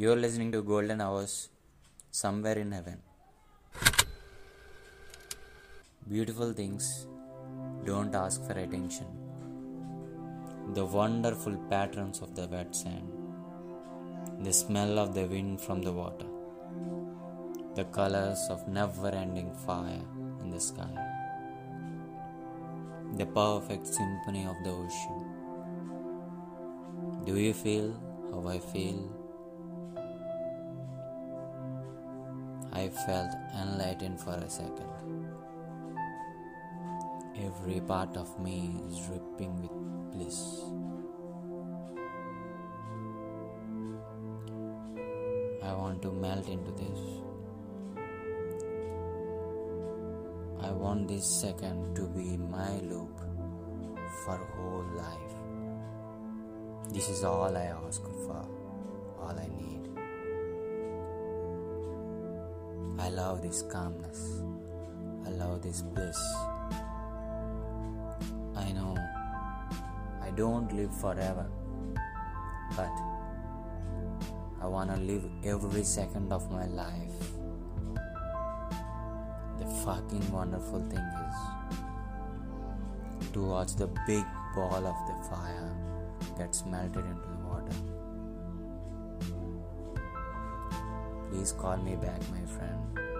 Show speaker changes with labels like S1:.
S1: You're listening to Golden Hours somewhere in heaven. Beautiful things don't ask for attention. The wonderful patterns of the wet sand, the smell of the wind from the water, the colors of never ending fire in the sky, the perfect symphony of the ocean. Do you feel how I feel? I felt enlightened for a second. Every part of me is dripping with bliss. I want to melt into this. I want this second to be my loop for whole life. This is all I ask for, all I need. I love this calmness. I love this bliss. I know I don't live forever, but I want to live every second of my life. The fucking wonderful thing is to watch the big ball of the fire gets melted into the water. Please call me back, my friend.